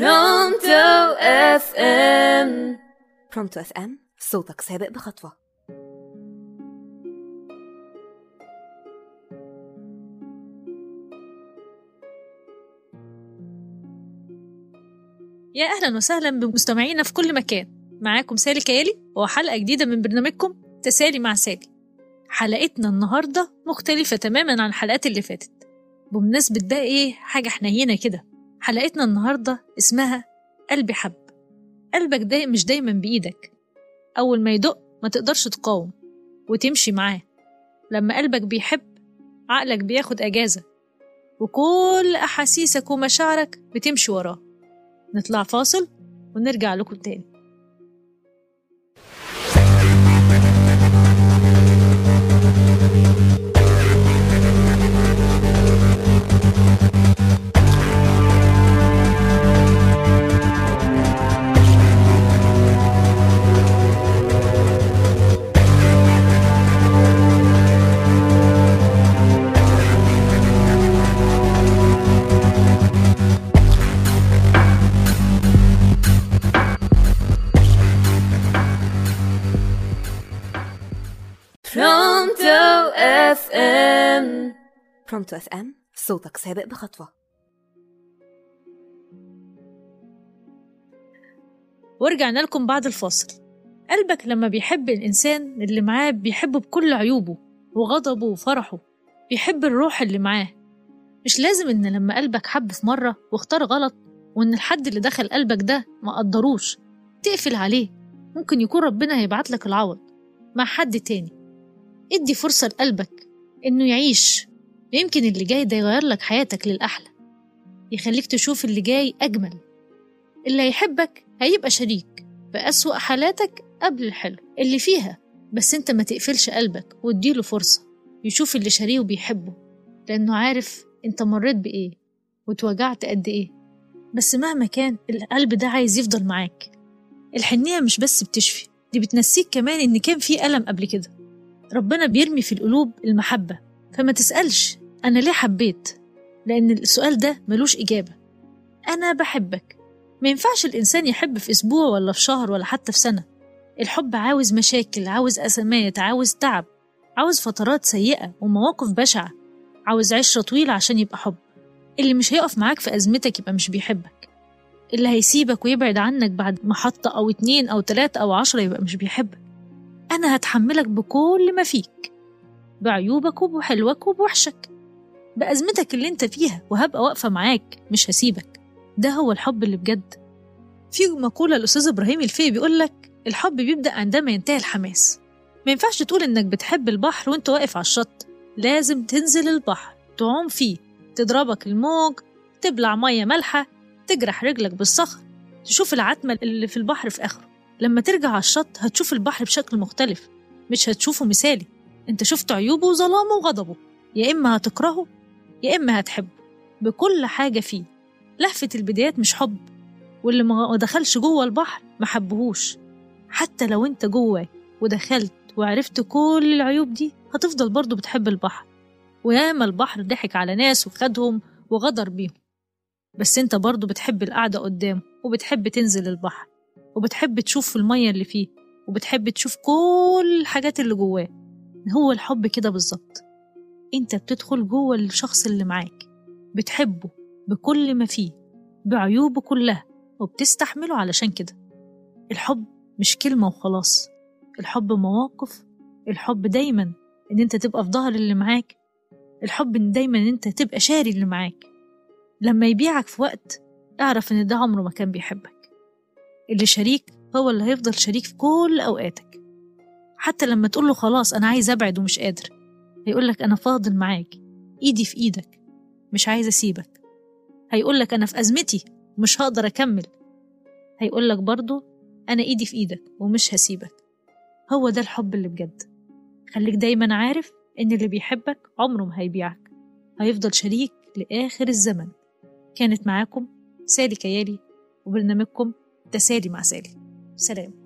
Pronto FM Pronto FM صوتك سابق بخطوة. يا أهلا وسهلا بمستمعينا في كل مكان. معاكم سالي كيالي وحلقة جديدة من برنامجكم تسالي مع سالي. حلقتنا النهاردة مختلفة تماما عن الحلقات اللي فاتت. بمناسبة بقى إيه حاجة حنينة كده. حلقتنا النهاردة اسمها قلبي حب. قلبك ده مش دايما بإيدك. أول ما يدق ما تقدرش تقاوم وتمشي معاه. لما قلبك بيحب عقلك بياخد أجازة. وكل أحاسيسك ومشاعرك بتمشي وراه. نطلع فاصل ونرجع لكم تاني. Pronto FM Pronto FM صوتك سابق بخطوة. ورجعنا لكم بعد الفاصل قلبك لما بيحب الإنسان اللي معاه بيحبه بكل عيوبه وغضبه وفرحه. بيحب الروح اللي معاه. مش لازم إن لما قلبك حب في مرة واختار غلط وإن الحد اللي دخل قلبك ده ما قدروش تقفل عليه. ممكن يكون ربنا هيبعت لك العوض مع حد تاني. ادي فرصة لقلبك إنه يعيش. يمكن اللي جاي ده يغير لك حياتك للأحلى. يخليك تشوف اللي جاي أجمل. اللي هيحبك هيبقى شريك في أسوأ حالاتك قبل الحلو. اللي فيها بس أنت ما تقفلش قلبك واديله فرصة يشوف اللي شاريه وبيحبه. لأنه عارف أنت مريت بإيه واتوجعت قد إيه. بس مهما كان القلب ده عايز يفضل معاك. الحنية مش بس بتشفي دي بتنسيك كمان إن كان في ألم قبل كده. ربنا بيرمي في القلوب المحبة. فما تسألش أنا ليه حبيت؟ لأن السؤال ده ملوش إجابة. أنا بحبك. ما ينفعش الإنسان يحب في أسبوع ولا في شهر ولا حتى في سنة. الحب عاوز مشاكل عاوز أزمات عاوز تعب عاوز فترات سيئة ومواقف بشعة. عاوز عشرة طويلة عشان يبقى حب. اللي مش هيقف معاك في أزمتك يبقى مش بيحبك. اللي هيسيبك ويبعد عنك بعد محطة أو اتنين أو تلاتة أو عشرة يبقى مش بيحبك. أنا هتحملك بكل ما فيك بعيوبك وبحلوك وبوحشك بأزمتك اللي أنت فيها وهبقى واقفة معاك مش هسيبك. ده هو الحب اللي بجد. في مقولة الأستاذ إبراهيم الفقي بيقول لك الحب بيبدأ عندما ينتهي الحماس. ما ينفعش تقول إنك بتحب البحر وأنت واقف على الشط. لازم تنزل البحر تعوم فيه تضربك الموج تبلع مية مالحة تجرح رجلك بالصخر تشوف العتمة اللي في البحر في آخره. لما ترجع على الشط هتشوف البحر بشكل مختلف مش هتشوفه مثالي. انت شفت عيوبه وظلامه وغضبه. يا إما هتكرهه يا إما هتحبه. بكل حاجة فيه. لهفة البدايات مش حب. واللي ما دخلش جوه البحر ما حبهوش. حتى لو انت جوه ودخلت وعرفت كل العيوب دي هتفضل برضه بتحب البحر. وياما البحر ضحك على ناس وخدهم وغدر بيهم. بس انت برضه بتحب القعدة قدامه وبتحب تنزل البحر. وبتحب تشوف المية اللي فيه وبتحب تشوف كل الحاجات اللي جواه. هو الحب كده بالظبط. انت بتدخل جوه الشخص اللي معاك بتحبه بكل ما فيه بعيوبه كلها وبتستحمله علشان كده. الحب مش كلمة وخلاص. الحب مواقف. الحب دايما إن أنت تبقى في ظهر اللي معاك. الحب إن دايما إن أنت تبقى شاري اللي معاك. لما يبيعك في وقت اعرف إن ده عمره ما كان بيحبك. اللي شريك هو اللي هيفضل شريك في كل أوقاتك. حتى لما تقوله خلاص أنا عايز أبعد ومش قادر هيقولك أنا فاضل معاك إيدي في إيدك مش عايز أسيبك. هيقولك أنا في أزمتي مش هقدر أكمل. هيقولك برضو أنا إيدي في إيدك ومش هسيبك. هو ده الحب اللي بجد. خليك دايما عارف إن اللي بيحبك عمره ما هيبيعك. هيفضل شريك لآخر الزمن. كانت معاكم سالي كيالي وبرنامجكم تسالي مع سالي سلام